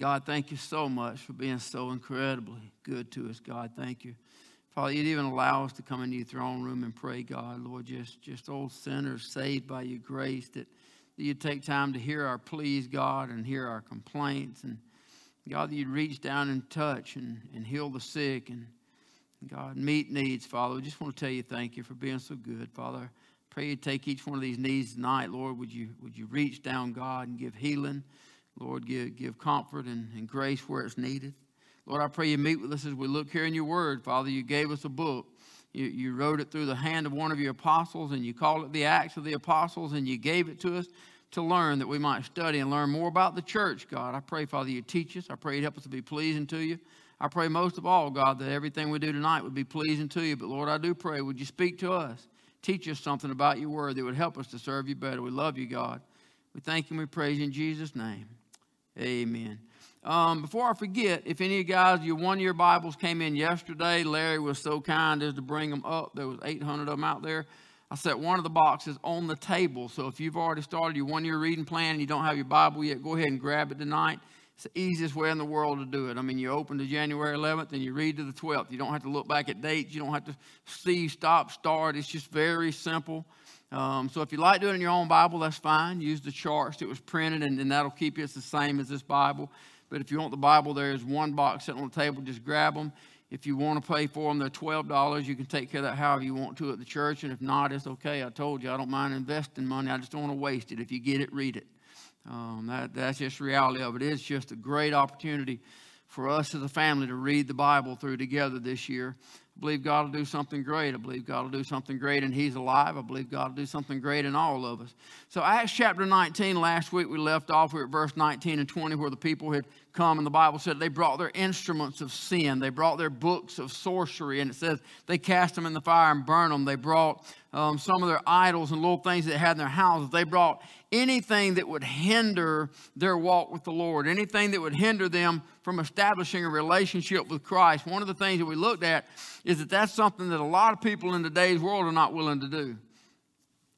God, thank you so much for being so incredibly good to us, God. Thank you. Father, you'd even allow us to come into your throne room and pray, God, Lord, just, just old sinners saved by your grace, that, that you'd take time to hear our pleas, God, and hear our complaints. And God, that you'd reach down and touch and, and heal the sick and, God, meet needs, Father. We just want to tell you thank you for being so good, Father. Pray you take each one of these needs tonight, Lord. Would you, would you reach down, God, and give healing? Lord, give, give comfort and, and grace where it's needed. Lord, I pray you meet with us as we look here in your word. Father, you gave us a book. You, you wrote it through the hand of one of your apostles, and you called it the Acts of the Apostles, and you gave it to us to learn that we might study and learn more about the church, God. I pray, Father, you teach us. I pray you help us to be pleasing to you. I pray most of all, God, that everything we do tonight would be pleasing to you. But Lord, I do pray, would you speak to us? Teach us something about your word that would help us to serve you better. We love you, God. We thank you and we praise you in Jesus' name. Amen. Um, before I forget, if any of you guys, your one-year Bibles came in yesterday, Larry was so kind as to bring them up. There was 800 of them out there. I set one of the boxes on the table. So if you've already started your one-year reading plan and you don't have your Bible yet, go ahead and grab it tonight. It's the easiest way in the world to do it. I mean, you open to January 11th and you read to the 12th. You don't have to look back at dates. You don't have to see, stop, start. It's just very simple. Um, so if you like doing it in your own Bible, that's fine. Use the charts that was printed, and, and that'll keep you. It's the same as this Bible. But if you want the Bible, there's one box sitting on the table. Just grab them. If you want to pay for them, they're $12. You can take care of that however you want to at the church. And if not, it's okay. I told you, I don't mind investing money. I just don't want to waste it. If you get it, read it. Um, that, that's just reality of it. It's just a great opportunity for us as a family to read the Bible through together this year. I believe God will do something great. I believe God will do something great, and He's alive. I believe God will do something great in all of us. So, Acts chapter 19, last week we left off. We at verse 19 and 20, where the people had come, and the Bible said they brought their instruments of sin. They brought their books of sorcery, and it says they cast them in the fire and burned them. They brought um, some of their idols and little things that they had in their houses. They brought anything that would hinder their walk with the Lord, anything that would hinder them from establishing a relationship with Christ. One of the things that we looked at is that that's something that a lot of people in today's world are not willing to do.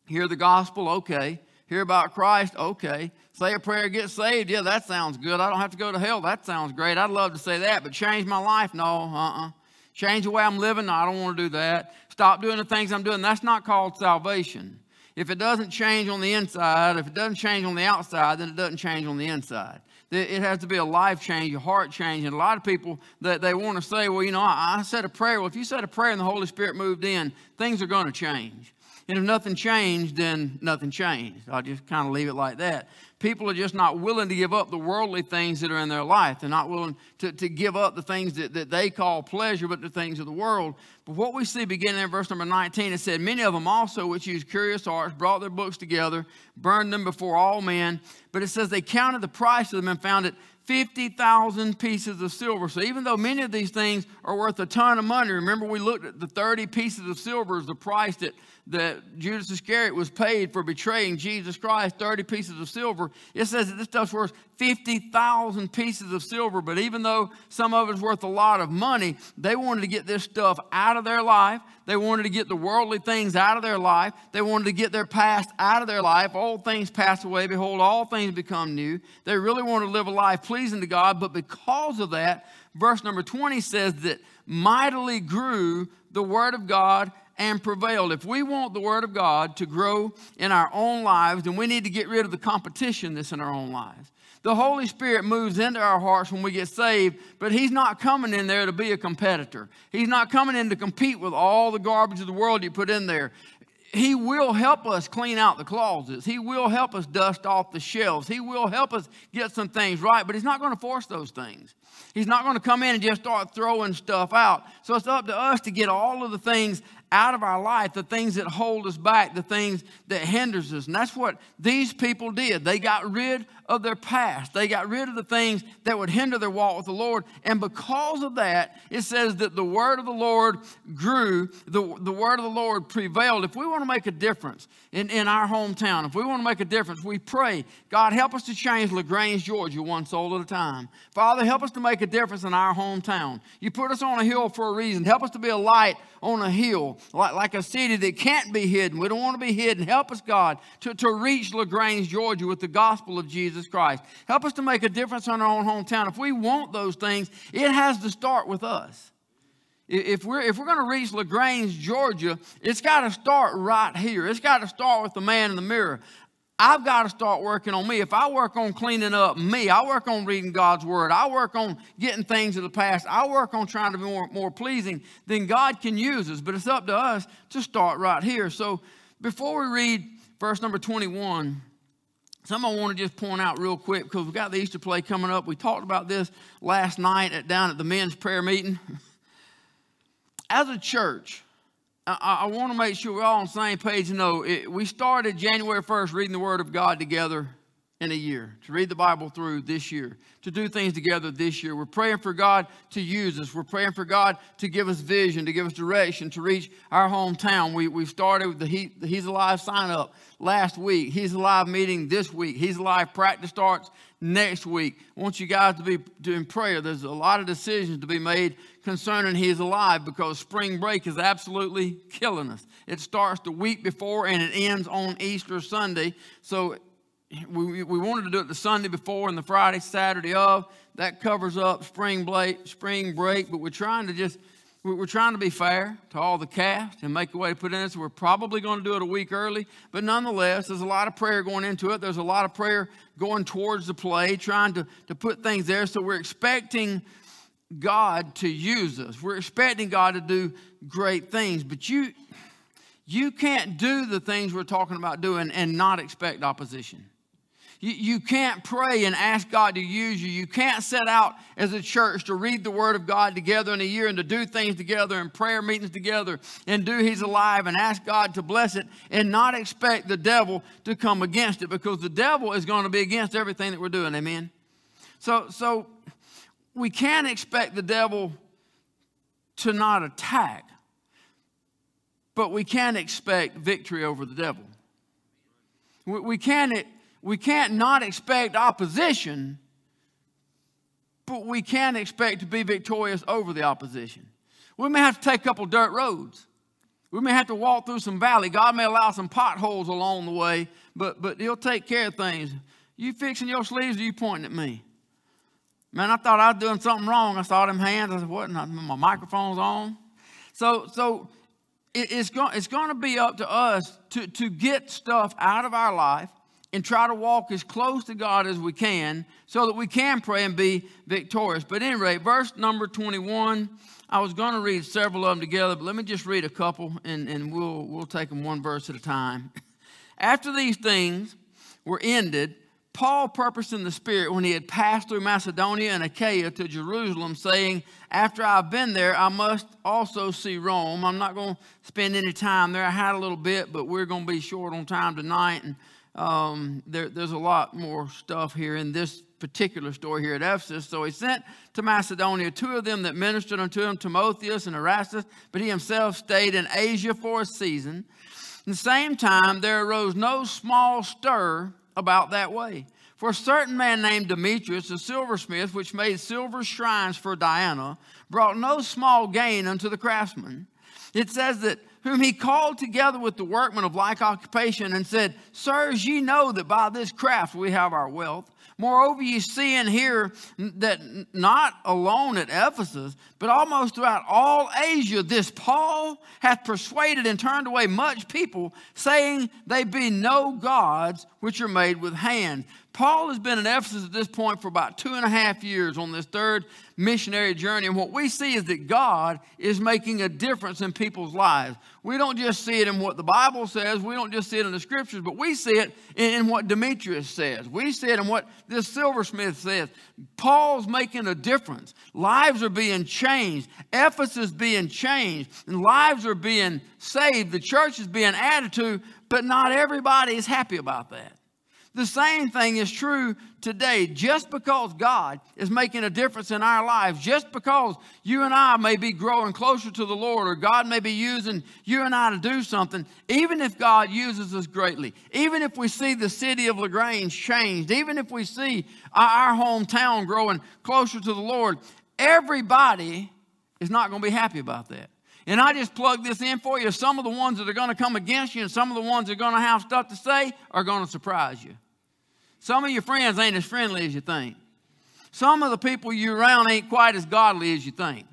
Hear the gospel, okay. Hear about Christ, okay. Say a prayer, get saved, yeah, that sounds good. I don't have to go to hell, that sounds great. I'd love to say that, but change my life, no, uh uh Change the way I'm living, no, I don't want to do that. Stop doing the things I'm doing, that's not called salvation. If it doesn't change on the inside, if it doesn't change on the outside, then it doesn't change on the inside. It has to be a life change, a heart change. And a lot of people that they want to say, well, you know, I, I said a prayer. Well, if you said a prayer and the Holy Spirit moved in, things are going to change. And if nothing changed, then nothing changed. I'll just kind of leave it like that. People are just not willing to give up the worldly things that are in their life. They're not willing to, to give up the things that, that they call pleasure, but the things of the world. But what we see beginning in verse number 19, it said, Many of them also, which used curious arts, brought their books together, burned them before all men. But it says they counted the price of them and found it 50,000 pieces of silver. So even though many of these things are worth a ton of money, remember we looked at the 30 pieces of silver as the price that that Judas Iscariot was paid for betraying Jesus Christ, 30 pieces of silver. It says that this stuff's worth 50,000 pieces of silver. But even though some of it's worth a lot of money, they wanted to get this stuff out of their life. They wanted to get the worldly things out of their life. They wanted to get their past out of their life. Old things pass away. Behold, all things become new. They really want to live a life pleasing to God. But because of that, verse number 20 says that mightily grew the word of God and prevailed. If we want the Word of God to grow in our own lives, then we need to get rid of the competition that's in our own lives. The Holy Spirit moves into our hearts when we get saved, but He's not coming in there to be a competitor. He's not coming in to compete with all the garbage of the world you put in there. He will help us clean out the closets. He will help us dust off the shelves. He will help us get some things right, but He's not going to force those things. He's not going to come in and just start throwing stuff out. So it's up to us to get all of the things out of our life, the things that hold us back, the things that hinders us. And that's what these people did. They got rid of their past. They got rid of the things that would hinder their walk with the Lord. And because of that, it says that the word of the Lord grew, the, the word of the Lord prevailed. If we want to make a difference in, in our hometown, if we want to make a difference, we pray, God, help us to change LaGrange, Georgia, one soul at a time. Father, help us to make a difference in our hometown. You put us on a hill for a reason. Help us to be a light on a hill. Like, like a city that can't be hidden. We don't want to be hidden. Help us, God, to, to reach LaGrange, Georgia with the gospel of Jesus Christ. Help us to make a difference in our own hometown. If we want those things, it has to start with us. If we're, if we're going to reach LaGrange, Georgia, it's got to start right here. It's got to start with the man in the mirror. I've got to start working on me. If I work on cleaning up me, I work on reading God's word, I work on getting things of the past, I work on trying to be more, more pleasing, then God can use us. But it's up to us to start right here. So before we read verse number 21, something I want to just point out real quick because we've got the Easter play coming up. We talked about this last night at, down at the men's prayer meeting. As a church, I, I want to make sure we're all on the same page. You know, it, we started January 1st reading the Word of God together in a year, to read the Bible through this year, to do things together this year. We're praying for God to use us. We're praying for God to give us vision, to give us direction, to reach our hometown. We, we started with the, he, the He's Alive sign up last week. He's Alive meeting this week. He's Alive practice starts next week. I want you guys to be doing prayer. There's a lot of decisions to be made concerning He's Alive because spring break is absolutely killing us. It starts the week before and it ends on Easter Sunday. So we, we wanted to do it the Sunday before and the Friday, Saturday of. That covers up spring break, spring break, but we're trying to just we're trying to be fair to all the cast and make a way to put in. So we're probably going to do it a week early, but nonetheless, there's a lot of prayer going into it. There's a lot of prayer going towards the play, trying to, to put things there. So we're expecting God to use us. We're expecting God to do great things, but you you can't do the things we're talking about doing and not expect opposition. You, you can't pray and ask God to use you. You can't set out as a church to read the Word of God together in a year and to do things together and prayer meetings together and do He's alive and ask God to bless it and not expect the devil to come against it because the devil is going to be against everything that we're doing. Amen. So, so we can't expect the devil to not attack, but we can expect victory over the devil. We, we can't we can't not expect opposition, but we can expect to be victorious over the opposition. We may have to take a couple dirt roads. We may have to walk through some valley. God may allow some potholes along the way, but, but He'll take care of things. You fixing your sleeves or you pointing at me? Man, I thought I was doing something wrong. I saw them hands. I said, what? My microphone's on. So, so it, it's, going, it's going to be up to us to, to get stuff out of our life and try to walk as close to God as we can so that we can pray and be victorious. But anyway, verse number 21, I was going to read several of them together, but let me just read a couple and, and we'll, we'll take them one verse at a time. After these things were ended, Paul purposed in the Spirit when he had passed through Macedonia and Achaia to Jerusalem, saying, After I've been there, I must also see Rome. I'm not going to spend any time there. I had a little bit, but we're going to be short on time tonight. And um, there, there's a lot more stuff here in this particular story here at Ephesus. So he sent to Macedonia two of them that ministered unto him, Timotheus and Erastus, but he himself stayed in Asia for a season. At the same time, there arose no small stir about that way. For a certain man named Demetrius, a silversmith, which made silver shrines for Diana, brought no small gain unto the craftsmen. It says that whom he called together with the workmen of like occupation and said, Sirs, ye know that by this craft we have our wealth. Moreover, ye see and hear that not alone at Ephesus, but almost throughout all Asia, this Paul hath persuaded and turned away much people, saying they be no gods which are made with hands. Paul has been in Ephesus at this point for about two and a half years on this third missionary journey. And what we see is that God is making a difference in people's lives. We don't just see it in what the Bible says, we don't just see it in the scriptures, but we see it in what Demetrius says. We see it in what this silversmith says. Paul's making a difference. Lives are being changed, Ephesus being changed, and lives are being saved. The church is being added to, but not everybody is happy about that. The same thing is true today. Just because God is making a difference in our lives, just because you and I may be growing closer to the Lord, or God may be using you and I to do something, even if God uses us greatly, even if we see the city of LaGrange changed, even if we see our hometown growing closer to the Lord, everybody is not going to be happy about that. And I just plug this in for you. Some of the ones that are going to come against you and some of the ones that are going to have stuff to say are going to surprise you. Some of your friends ain't as friendly as you think. Some of the people you're around ain't quite as godly as you think.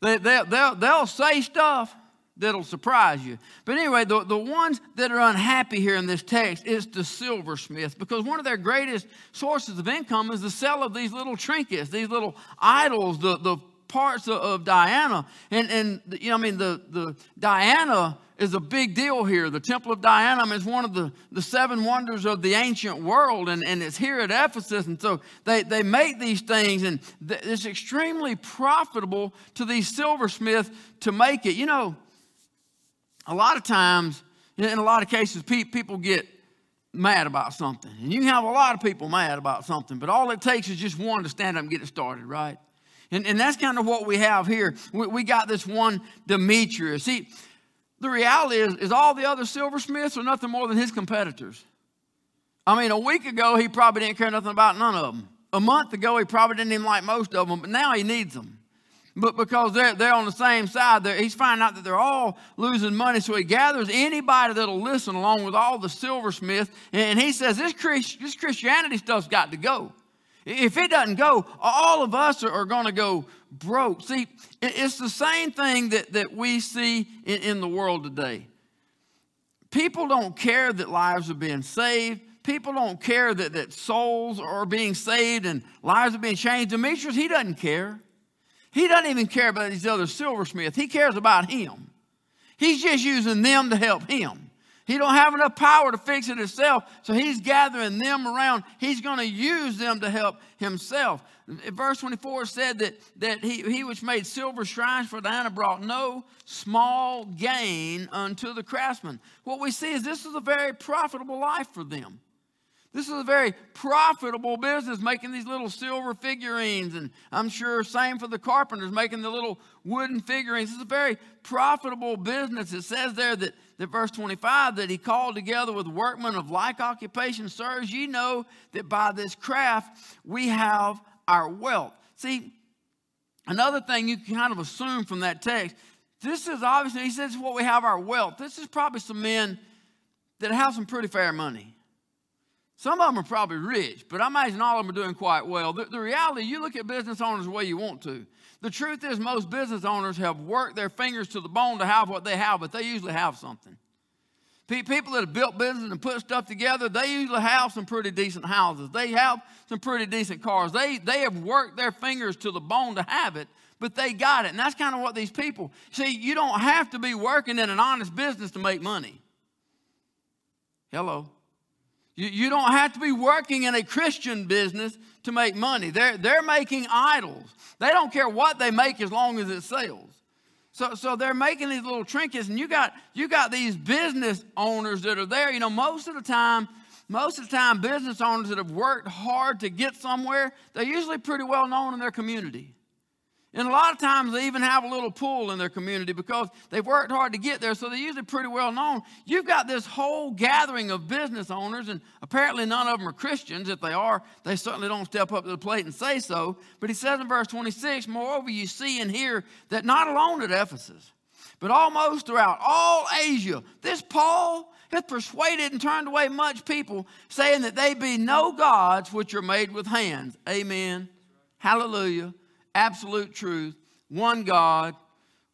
They, they, they'll, they'll say stuff that'll surprise you. But anyway, the, the ones that are unhappy here in this text is the silversmith because one of their greatest sources of income is the sale of these little trinkets, these little idols, the, the parts of, of Diana. And, and, you know, I mean, the, the Diana is a big deal here. The Temple of Diana is one of the, the seven wonders of the ancient world, and, and it's here at Ephesus. And so they, they make these things, and th- it's extremely profitable to these silversmiths to make it. You know, a lot of times, in a lot of cases, pe- people get mad about something. And you have a lot of people mad about something, but all it takes is just one to stand up and get it started, right? And, and that's kind of what we have here. We, we got this one Demetrius. See, the reality is, is all the other silversmiths are nothing more than his competitors. I mean, a week ago, he probably didn't care nothing about none of them. A month ago, he probably didn't even like most of them, but now he needs them. But because they're, they're on the same side, he's finding out that they're all losing money. So he gathers anybody that'll listen along with all the silversmiths. And he says, this, Christ, this Christianity stuff's got to go. If it doesn't go, all of us are, are going to go broke. See, it's the same thing that, that we see in, in the world today. People don't care that lives are being saved. People don't care that, that souls are being saved and lives are being changed. Demetrius, he doesn't care. He doesn't even care about these other silversmiths. He cares about him. He's just using them to help him. He don't have enough power to fix it himself, so he's gathering them around. He's going to use them to help himself. Verse 24 said that, that he, he which made silver shrines for Diana brought no small gain unto the craftsmen. What we see is this is a very profitable life for them. This is a very profitable business making these little silver figurines, and I'm sure same for the carpenters making the little wooden figurines. Is a very profitable business. It says there that, that verse 25 that he called together with workmen of like occupation, sirs, ye know that by this craft we have our wealth. See, another thing you can kind of assume from that text, this is obviously, he says, what we have our wealth. This is probably some men that have some pretty fair money. Some of them are probably rich, but I imagine all of them are doing quite well. The, the, reality, you look at business owners the way you want to. The truth is, most business owners have worked their fingers to the bone to have what they have, but they usually have something. People that have built business and put stuff together, they usually have some pretty decent houses. They have some pretty decent cars. They, they have worked their fingers to the bone to have it, but they got it. And that's kind of what these people see. You don't have to be working in an honest business to make money. Hello. You, you don't have to be working in a Christian business to make money. They're, they're making idols. They don't care what they make as long as it sells. So, so they're making these little trinkets, and you got you got these business owners that are there. You know, most of the time, most of the time, business owners that have worked hard to get somewhere, they're usually pretty well known in their community. And a lot of times they even have a little pull in their community because they've worked hard to get there, so they're usually pretty well known. You've got this whole gathering of business owners, and apparently none of them are Christians. If they are, they certainly don't step up to the plate and say so. But he says in verse 26 Moreover, you see and hear that not alone at Ephesus, but almost throughout all Asia, this Paul hath persuaded and turned away much people, saying that they be no gods which are made with hands. Amen. Hallelujah absolute truth, one God,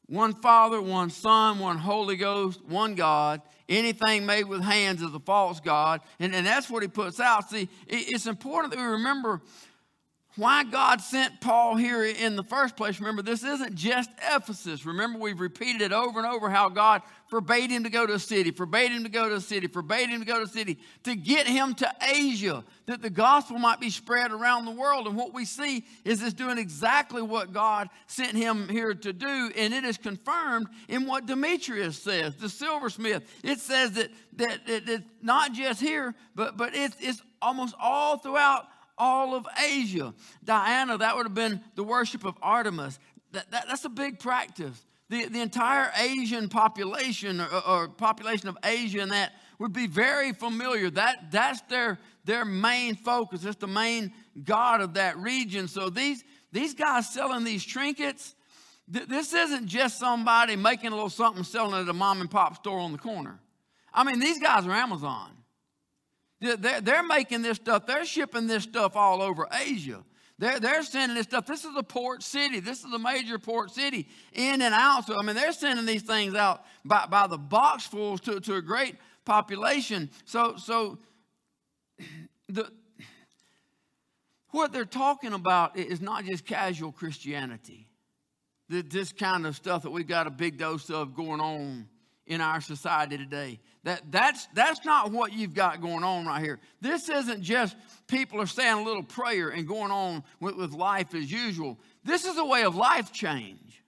one Father, one Son, one Holy Ghost, one God. Anything made with hands is a false God. And, and that's what he puts out. See, it, it's important that we remember why God sent Paul here in the first place. Remember, this isn't just Ephesus. Remember, we've repeated it over and over how God forbade him to go to a city, forbade him to go to a city, forbade him to go to a city to get him to Asia, that the gospel might be spread around the world. And what we see is this doing exactly what God sent him here to do. And it is confirmed in what Demetrius says, the silversmith. It says that, that, that it's not just here, but, but it's, it's almost all throughout all of Asia. Diana, that would have been the worship of Artemis. That, that, that's a big practice. The, the entire Asian population or, or population of Asia and that would be very familiar. That, that's their, their main focus. It's the main god of that region. So these, these guys selling these trinkets, This isn't just somebody making a little something selling it at a mom and pop store on the corner. I mean, these guys are Amazon. They're, they're making this stuff, they're shipping this stuff all over Asia. They're, they're sending this stuff. This is a port city. This is a major port city in and out. So, I mean, they're sending these things out by, by the boxfuls to, to a great population. So, so the, what they're talking about is not just casual Christianity this kind of stuff that we've got a big dose of going on in our society today. That, that's, that's not what you've got going on right here. This isn't just people are saying a little prayer and going on with, with life as usual. This is a way of life change.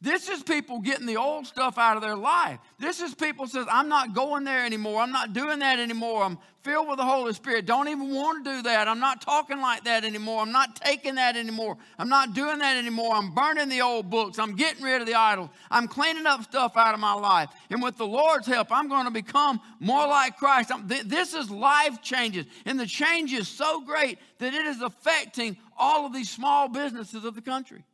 This is people getting the old stuff out of their life. This is people says, I'm not going there anymore. I'm not doing that anymore. I'm filled with the Holy Spirit. Don't even want to do that. I'm not talking like that anymore. I'm not taking that anymore. I'm not doing that anymore. I'm burning the old books. I'm getting rid of the idols. I'm cleaning up stuff out of my life. And with the Lord's help, I'm going to become more like Christ. this is life changes. And the change is so great that it is affecting all of these small businesses of the country.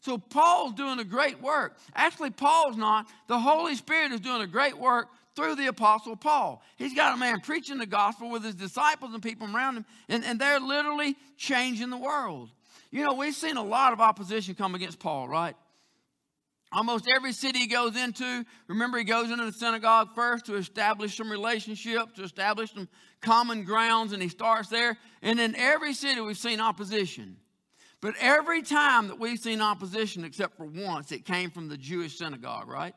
So Paul's doing a great work. Actually, Paul's not. The Holy Spirit is doing a great work through the Apostle Paul. He's got a man preaching the gospel with his disciples and people around him, and, and they're literally changing the world. You know, we've seen a lot of opposition come against Paul, right? Almost every city he goes into, remember, he goes into the synagogue first to establish some relationship, to establish some common grounds, and he starts there. And in every city, we've seen opposition. But every time that we've seen opposition, except for once, it came from the Jewish synagogue, right?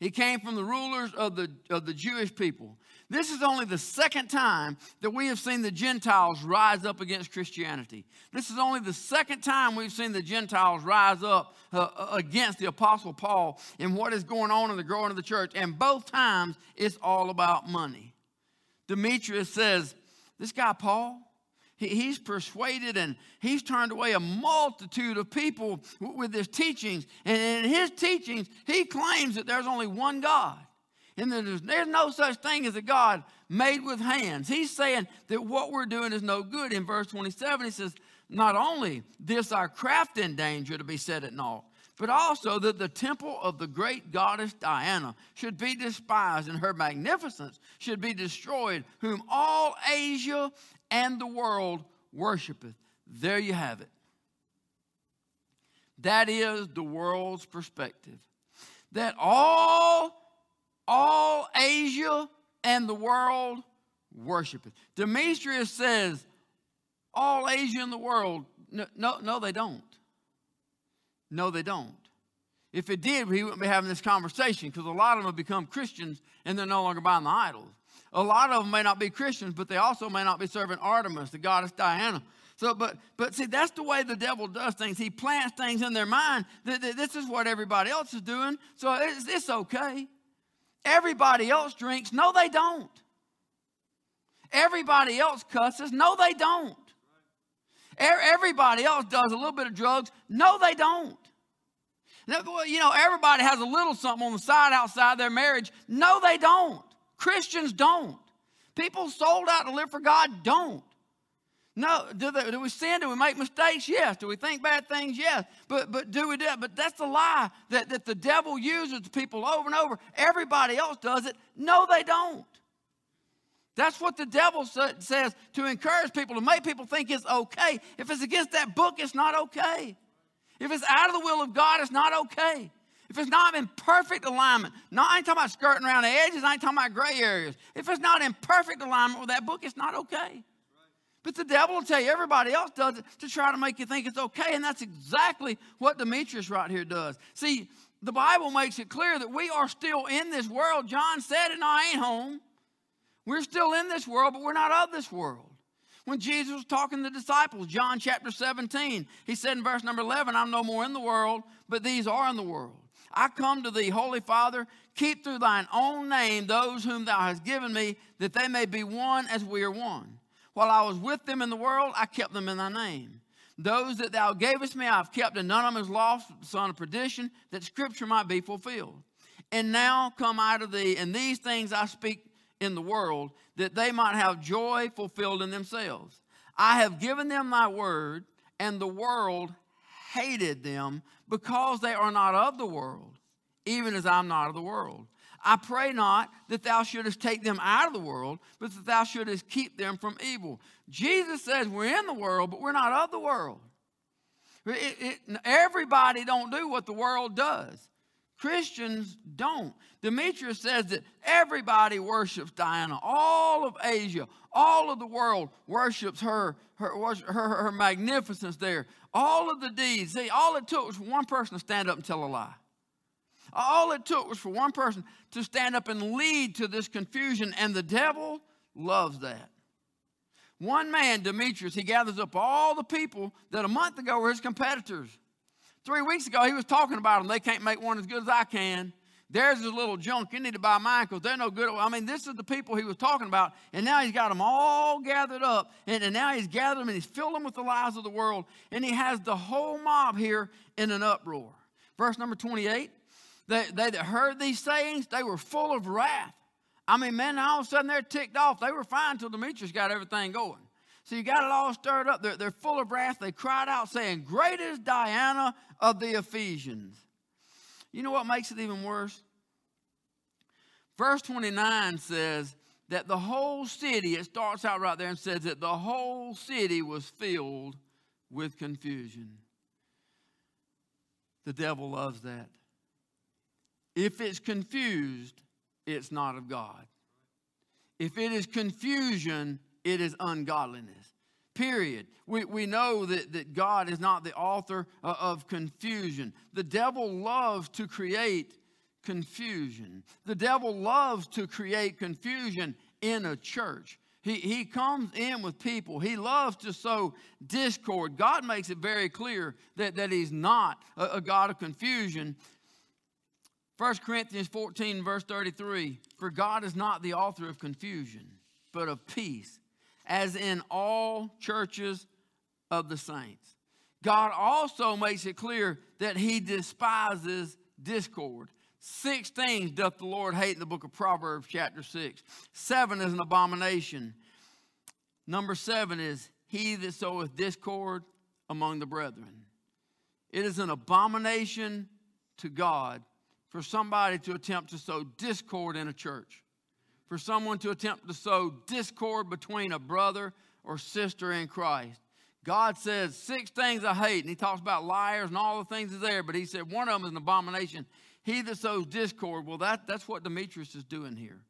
It came from the rulers of the, of the Jewish people. This is only the second time that we have seen the Gentiles rise up against Christianity. This is only the second time we've seen the Gentiles rise up uh, uh against the Apostle Paul and what is going on in the growing of the church. And both times it's all about money. Demetrius says, This guy, Paul, he's persuaded and he's turned away a multitude of people with his teachings. And in his teachings, he claims that there's only one God. And there's, there's no such thing as a God made with hands. He's saying that what we're doing is no good. In verse 27, he says, Not only this our craft in danger to be set at naught, but also that the temple of the great goddess Diana should be despised and her magnificence should be destroyed, whom all Asia and the world worshipeth. There you have it. That is the world's perspective. That all, all Asia and the world worshipeth. Demetrius says, all Asia and the world. No, no, no, they don't. No, they don't. If it did, we wouldn't be having this conversation because a lot of them have become Christians and they're no longer buying the idols. A lot of them may not be Christians, but they also may not be serving Artemis, the goddess Diana. So, but, but see, that's the way the devil does things. He plants things in their mind that, that this is what everybody else is doing, so it's, it's okay. Everybody else drinks. No, they don't. Everybody else cusses. No, they don't. Everybody else does a little bit of drugs. No, they don't. You know, everybody has a little something on the side outside their marriage. No, they don't. Christians don't. People sold out to live for God don't. No, do, they, do we sin? Do we make mistakes? Yes. Do we think bad things? Yes. But but do we do it? But that's the lie that, that the devil uses people over and over. Everybody else does it. No, they don't. That's what the devil says to encourage people, to make people think it's okay. If it's against that book, it's not okay. If it's out of the will of God, it's not okay. If it's not in perfect alignment, not, I ain't talking about skirting around the edges, I ain't talking about gray areas. If it's not in perfect alignment with that book, it's not okay. But the devil will tell you everybody else does it to try to make you think it's okay, and that's exactly what Demetrius right here does. See, the Bible makes it clear that we are still in this world. John said, and I ain't home. We're still in this world, but we're not of this world. When Jesus was talking to the disciples, John chapter 17, he said in verse number 11, I'm no more in the world, but these are in the world. I come to thee, Holy Father, keep through thine own name those whom thou hast given me, that they may be one as we are one. While I was with them in the world, I kept them in thy name. Those that thou gavest me, I have kept, and none of them is lost, son of perdition, that scripture might be fulfilled. And now come I to thee, and these things I speak in the world, that they might have joy fulfilled in themselves. I have given them thy word, and the world hated them because they are not of the world, even as I'm not of the world. I pray not that thou shouldest take them out of the world, but that thou shouldest keep them from evil. Jesus says we're in the world, but we're not of the world. It, it, everybody don't do what the world does. Christians don't. Demetrius says that everybody worships Diana. All of Asia, all of the world worships her, her, her, her magnificence there. All of the deeds. See, all it took was for one person to stand up and tell a lie. All it took was for one person to stand up and lead to this confusion, and the devil loves that. One man, Demetrius, he gathers up all the people that a month ago were his competitors. Three weeks ago, he was talking about them. They can't make one as good as I can. There's this little junk. You need to buy mine because they're no good. I mean, this is the people he was talking about. And now he's got them all gathered up. And, and now he's gathered them and he's filled them with the lies of the world. And he has the whole mob here in an uproar. Verse number 28 they, they that heard these sayings, they were full of wrath. I mean, man, all of a sudden they're ticked off. They were fine until Demetrius got everything going. So you got it all stirred up. They're, they're full of wrath. They cried out, saying, Great is Diana of the Ephesians. You know what makes it even worse? Verse 29 says that the whole city, it starts out right there and says that the whole city was filled with confusion. The devil loves that. If it's confused, it's not of God. If it is confusion, it is ungodliness. Period. We, we know that, that God is not the author uh, of confusion. The devil loves to create confusion. The devil loves to create confusion in a church. He, he comes in with people. He loves to sow discord. God makes it very clear that, that He's not a, a God of confusion. 1 Corinthians 14, verse 33 For God is not the author of confusion, but of peace as in all churches of the saints. God also makes it clear that he despises discord. Six things doth the Lord hate in the book of Proverbs, chapter 6. Seven is an abomination. Number seven is he that soweth discord among the brethren. It is an abomination to God for somebody to attempt to sow discord in a church for someone to attempt to sow discord between a brother or sister in Christ. God says six things I hate, and he talks about liars and all the things that's there, but he said one of them is an abomination. He that sows discord, well, that, that's what Demetrius is doing here.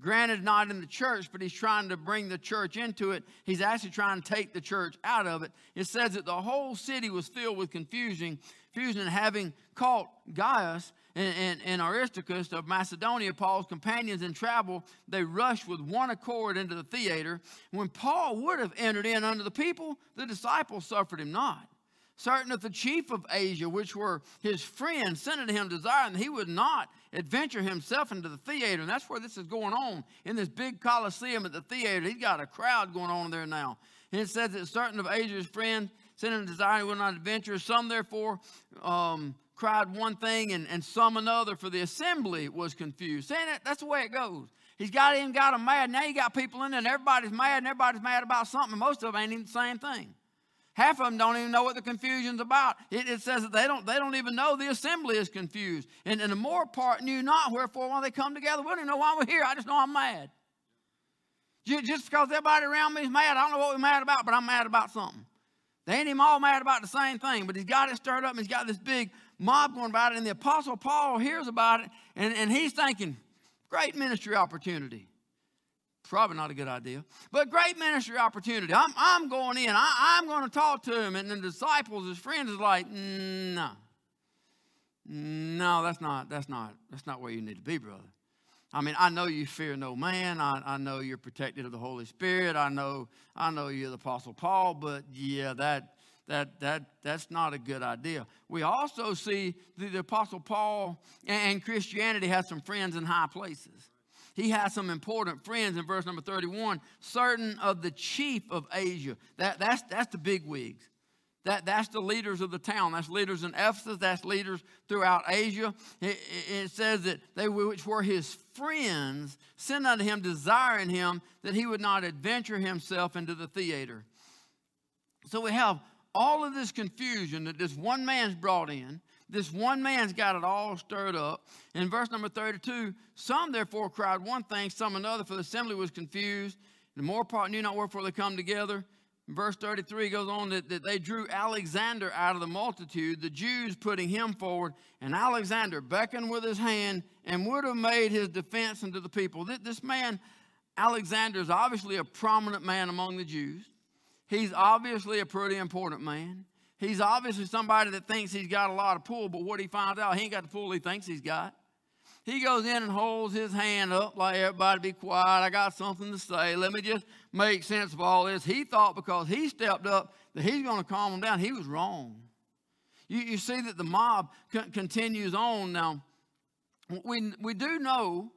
Granted, not in the church, but he's trying to bring the church into it. He's actually trying to take the church out of it. It says that the whole city was filled with confusion, confusion, and having caught Gaius and, and, and Aristarchus of Macedonia, Paul's companions in travel, they rushed with one accord into the theater. When Paul would have entered in under the people, the disciples suffered him not. Certain that the chief of Asia, which were his friends, sent unto him desiring that he would not adventure himself into the theater. And that's where this is going on in this big coliseum at the theater. He's got a crowd going on there now. And it says that certain of Asia's friends sent him desiring he would not adventure. Some therefore um, cried one thing and, and some another, for the assembly was confused. Saying that, that's the way it goes. He's got him, got them mad. Now you got people in there, and everybody's mad, and everybody's mad about something. Most of them ain't even the same thing. Half of them don't even know what the confusion's about. It, it, says that they don't, they don't even know the assembly is confused. And, and the more part knew not, wherefore when they come together, we don't even know why we're here. I just know I'm mad. Just because everybody around me is mad, I don't know what we're mad about, but I'm mad about something. They ain't even all mad about the same thing, but he's got it stirred up and he's got this big mob going about it. And the Apostle Paul hears about it and, and he's thinking, great ministry opportunity. Probably not a good idea, but great ministry opportunity. I'm, I'm going in. I, am going to talk to him. And the disciples, his friends, is like, no, no, that's not, that's not, that's not where you need to be, brother. I mean, I know you fear no man. I, I know you're protected of the Holy Spirit. I know, I know you're the Apostle Paul, but yeah, that, that, that, that's not a good idea. We also see that the Apostle Paul and Christianity has some friends in high places. He has some important friends in verse number 31 certain of the chief of asia. That, that's, that's the big wigs. That, that's the leaders of the town. That's leaders in ephesus. That's leaders throughout asia. It, it says that they which were his friends sent unto him desiring him that he would not adventure himself into the theater. So we have all of this confusion that this one man's brought in, this one man's got it all stirred up. In verse number 32, some therefore cried one thing, some another, for the assembly was confused. The more part knew not wherefore they come together. Verse 33 goes on that, that they drew Alexander out of the multitude, the Jews putting him forward, and Alexander beckoned with his hand and would have made his defense unto the people. This man, Alexander, is obviously a prominent man among the Jews. He's obviously a pretty important man. He's obviously somebody that thinks he's got a lot of pull, but what he finds out, he ain't got the pull he thinks he's got. He goes in and holds his hand up like everybody be quiet. I got something to say. Let me just make sense of all this. He thought because he stepped up that he's going to calm them down. He was wrong. You, you see that the mob continues on. Now, we, we do know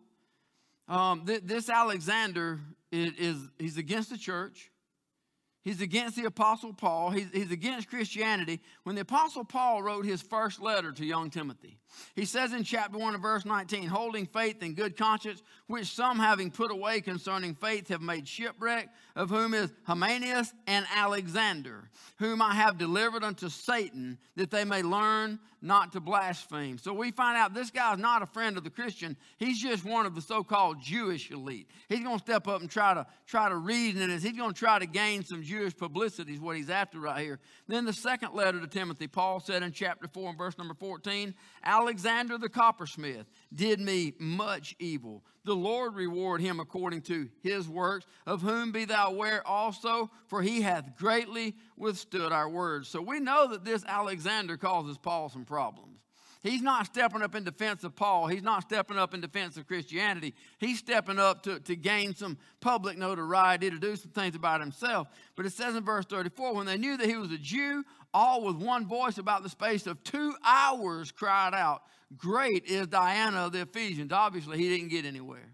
um, that this Alexander is, is he's against the church. He's against the Apostle Paul. He's, he's against Christianity. When the Apostle Paul wrote his first letter to young Timothy, he says in chapter 1 of verse 19, holding faith and good conscience, which some having put away concerning faith have made shipwreck, of whom is Hymenaeus and Alexander, whom I have delivered unto Satan, that they may learn not to blaspheme. So we find out this guy is not a friend of the Christian. He's just one of the so-called Jewish elite. He's going to step up and try to try to reason this. He's going to try to gain some Jewish publicity is what he's after right here. Then the second letter to Timothy, Paul said in chapter 4 and verse number 14, Alexander the coppersmith did me much evil. The Lord reward him according to his works, of whom be thou aware also, for he hath greatly withstood our words. So we know that this Alexander causes Paul some problems. He's not stepping up in defense of Paul. He's not stepping up in defense of Christianity. He's stepping up to, to gain some public notoriety, to do some things about himself. But it says in verse 34 when they knew that he was a Jew, all with one voice about the space of two hours cried out, Great is Diana of the Ephesians. Obviously, he didn't get anywhere.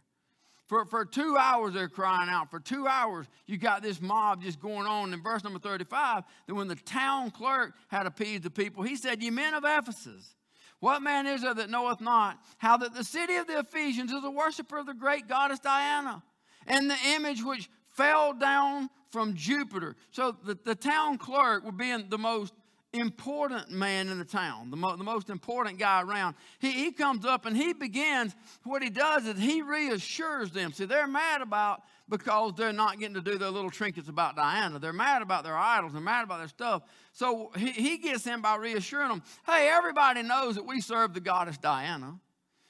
For, for two hours, they're crying out. For two hours, you got this mob just going on. In verse number 35, that when the town clerk had appeased the people, he said, Ye men of Ephesus, what man is there that knoweth not how that the city of the Ephesians is a worshiper of the great goddess Diana, and the image which fell down from Jupiter? So the, the town clerk would be in the most important man in the town, the, mo- the most important guy around. He, he comes up and he begins, what he does is he reassures them. See, they're mad about because they're not getting to do their little trinkets about Diana. They're mad about their idols, they're mad about their stuff. So he, he gets them by reassuring them hey, everybody knows that we serve the goddess Diana.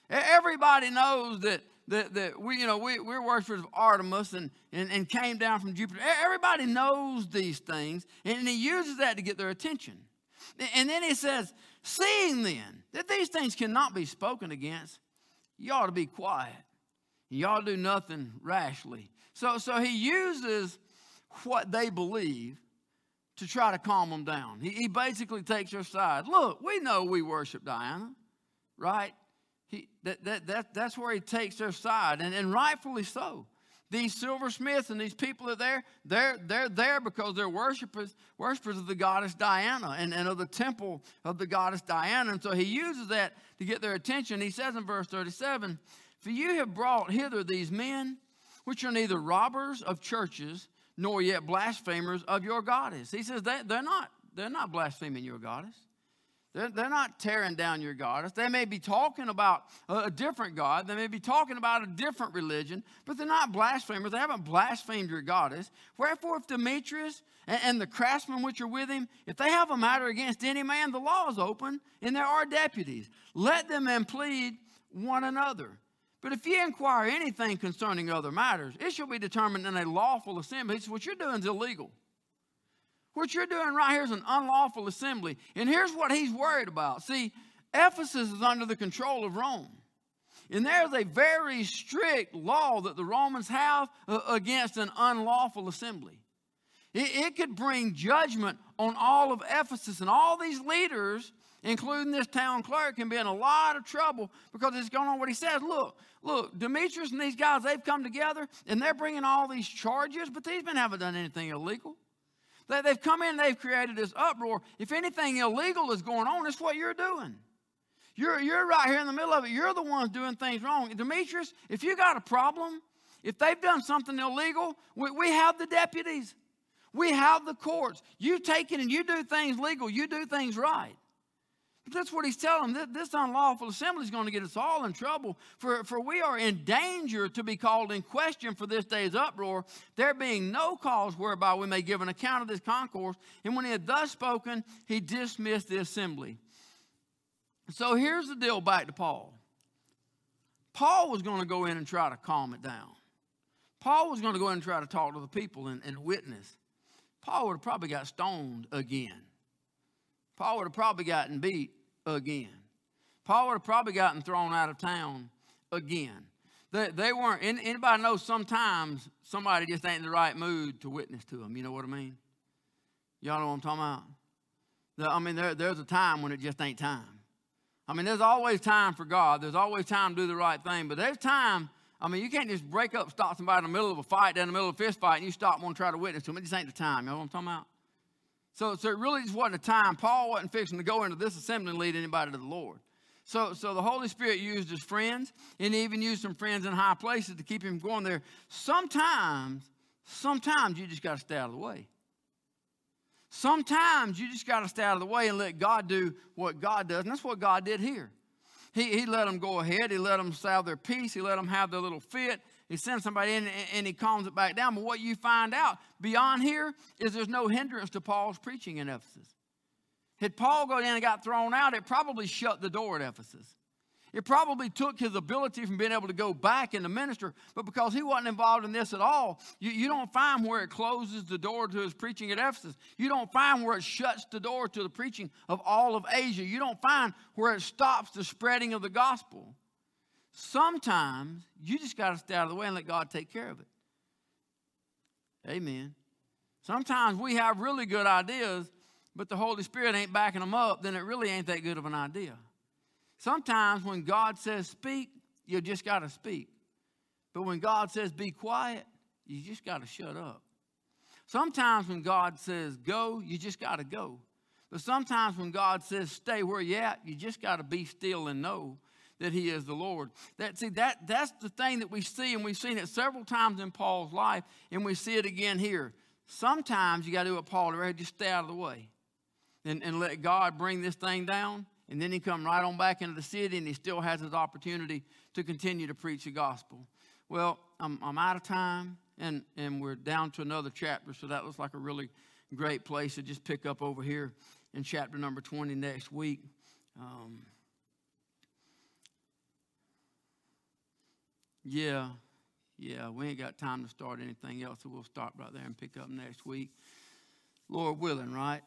Everybody knows that that, that we, you know, we, we're worshipers of Artemis and, and, and came down from Jupiter. Everybody knows these things, and he uses that to get their attention. And then he says, Seeing then that these things cannot be spoken against, you ought to be quiet. You ought to do nothing rashly. So, so he uses what they believe to try to calm them down. He, he basically takes their side. Look, we know we worship Diana, right? He, that, that, that, that's where he takes their side, and, and rightfully so these silversmiths and these people are there, they're, they're there because they're worshipers, worshipers of the goddess Diana and, and of the temple of the goddess Diana. And so he uses that to get their attention. He says in verse 37 For you have brought hither these men, which are neither robbers of churches nor yet blasphemers of your goddess. He says they, they're, not, they're not blaspheming your goddess. They're, they're not tearing down your goddess. They may be talking about a, a different God. They may be talking about a different religion, but they're not blasphemers. They haven't blasphemed your goddess. Wherefore, if Demetrius and, and the craftsmen which are with him, if they have a matter against any man, the law is open, and there are deputies. Let them and plead one another. But if ye inquire anything concerning other matters, it shall be determined in a lawful assembly. So what you're doing is illegal. What you're doing right here is an unlawful assembly. And here's what he's worried about. See, Ephesus is under the control of Rome. And there's a very strict law that the Romans have uh, against an unlawful assembly. It, it could bring judgment on all of Ephesus, and all these leaders, including this town clerk, can be in a lot of trouble because it's going on what he says. Look, look, Demetrius and these guys, they've come together and they're bringing all these charges, but these men haven't done anything illegal. They've come in, they've created this uproar. If anything illegal is going on, it's what you're doing. You're, you're right here in the middle of it. You're the ones doing things wrong. Demetrius, if you got a problem, if they've done something illegal, we, we have the deputies. We have the courts. You take it and you do things legal, you do things right. That's what he's telling them. This unlawful assembly is going to get us all in trouble, for, for we are in danger to be called in question for this day's uproar, there being no cause whereby we may give an account of this concourse. And when he had thus spoken, he dismissed the assembly. So here's the deal back to Paul. Paul was going to go in and try to calm it down. Paul was going to go in and try to talk to the people and, and witness. Paul would have probably got stoned again. Paul would have probably gotten beat again. Paul would have probably gotten thrown out of town again. They, they weren't, anybody knows sometimes somebody just ain't in the right mood to witness to them. You know what I mean? Y'all know what I'm talking about? I mean, there, there's a time when it just ain't time. I mean, there's always time for God. There's always time to do the right thing. But there's time, I mean, you can't just break up, stop somebody in the middle of a fight, in the middle of a fist fight, and you stop and try to witness to them. It just ain't the time. You know what I'm talking about? So, so it really just wasn't a time. Paul wasn't fixing to go into this assembly and lead anybody to the Lord. So, so the Holy Spirit used his friends, and he even used some friends in high places to keep him going there. Sometimes, sometimes you just got to stay out of the way. Sometimes you just got to stay out of the way and let God do what God does. And that's what God did here. He, he let them go ahead. He let them have their peace. He let them have their little fit. He sends somebody in and he calms it back down. But what you find out beyond here is there's no hindrance to Paul's preaching in Ephesus. Had Paul gone in and got thrown out, it probably shut the door at Ephesus. It probably took his ability from being able to go back and minister, but because he wasn't involved in this at all, you, you don't find where it closes the door to his preaching at Ephesus. You don't find where it shuts the door to the preaching of all of Asia. You don't find where it stops the spreading of the gospel. Sometimes you just got to stay out of the way and let God take care of it. Amen. Sometimes we have really good ideas, but the Holy Spirit ain't backing them up, then it really ain't that good of an idea. Sometimes when God says speak, you just got to speak. But when God says be quiet, you just got to shut up. Sometimes when God says go, you just got to go. But sometimes when God says stay where you at, you just got to be still and know that he is the Lord. That, see, that, that's the thing that we see, and we've seen it several times in Paul's life, and we see it again here. Sometimes you got to do what Paul did, just stay out of the way and, and let God bring this thing down. And then he come right on back into the city, and he still has his opportunity to continue to preach the gospel. Well, I'm, I'm out of time, and, and we're down to another chapter, so that looks like a really great place to just pick up over here in chapter number 20 next week. Um, Yeah, yeah, we ain't got time to start anything else, so we'll stop right there and pick up next week. Lord willing, right?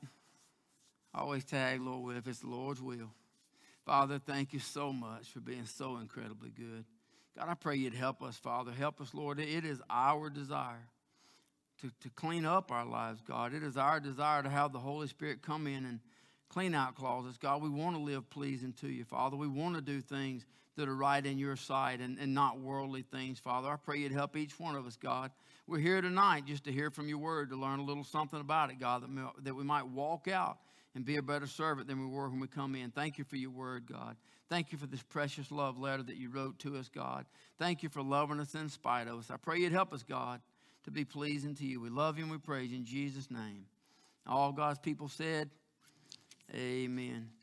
I always tag Lord will if it's the Lord's will. Father, thank you so much for being so incredibly good. God, I pray you'd help us, Father. Help us, Lord. It is our desire to, to clean up our lives, God. It is our desire to have the Holy Spirit come in and clean out closets. God, we want to live pleasing to you, Father. We want to do things that are right in your sight and, and not worldly things, Father. I pray you'd help each one of us, God. We're here tonight just to hear from your word, to learn a little something about it, God, that, that we might walk out and be a better servant than we were when we come in. Thank you for your word, God. Thank you for this precious love letter that you wrote to us, God. Thank you for loving us in spite of us. I pray you'd help us, God, to be pleasing to you. We love you and we praise you in Jesus' name. All God's people said, Amen.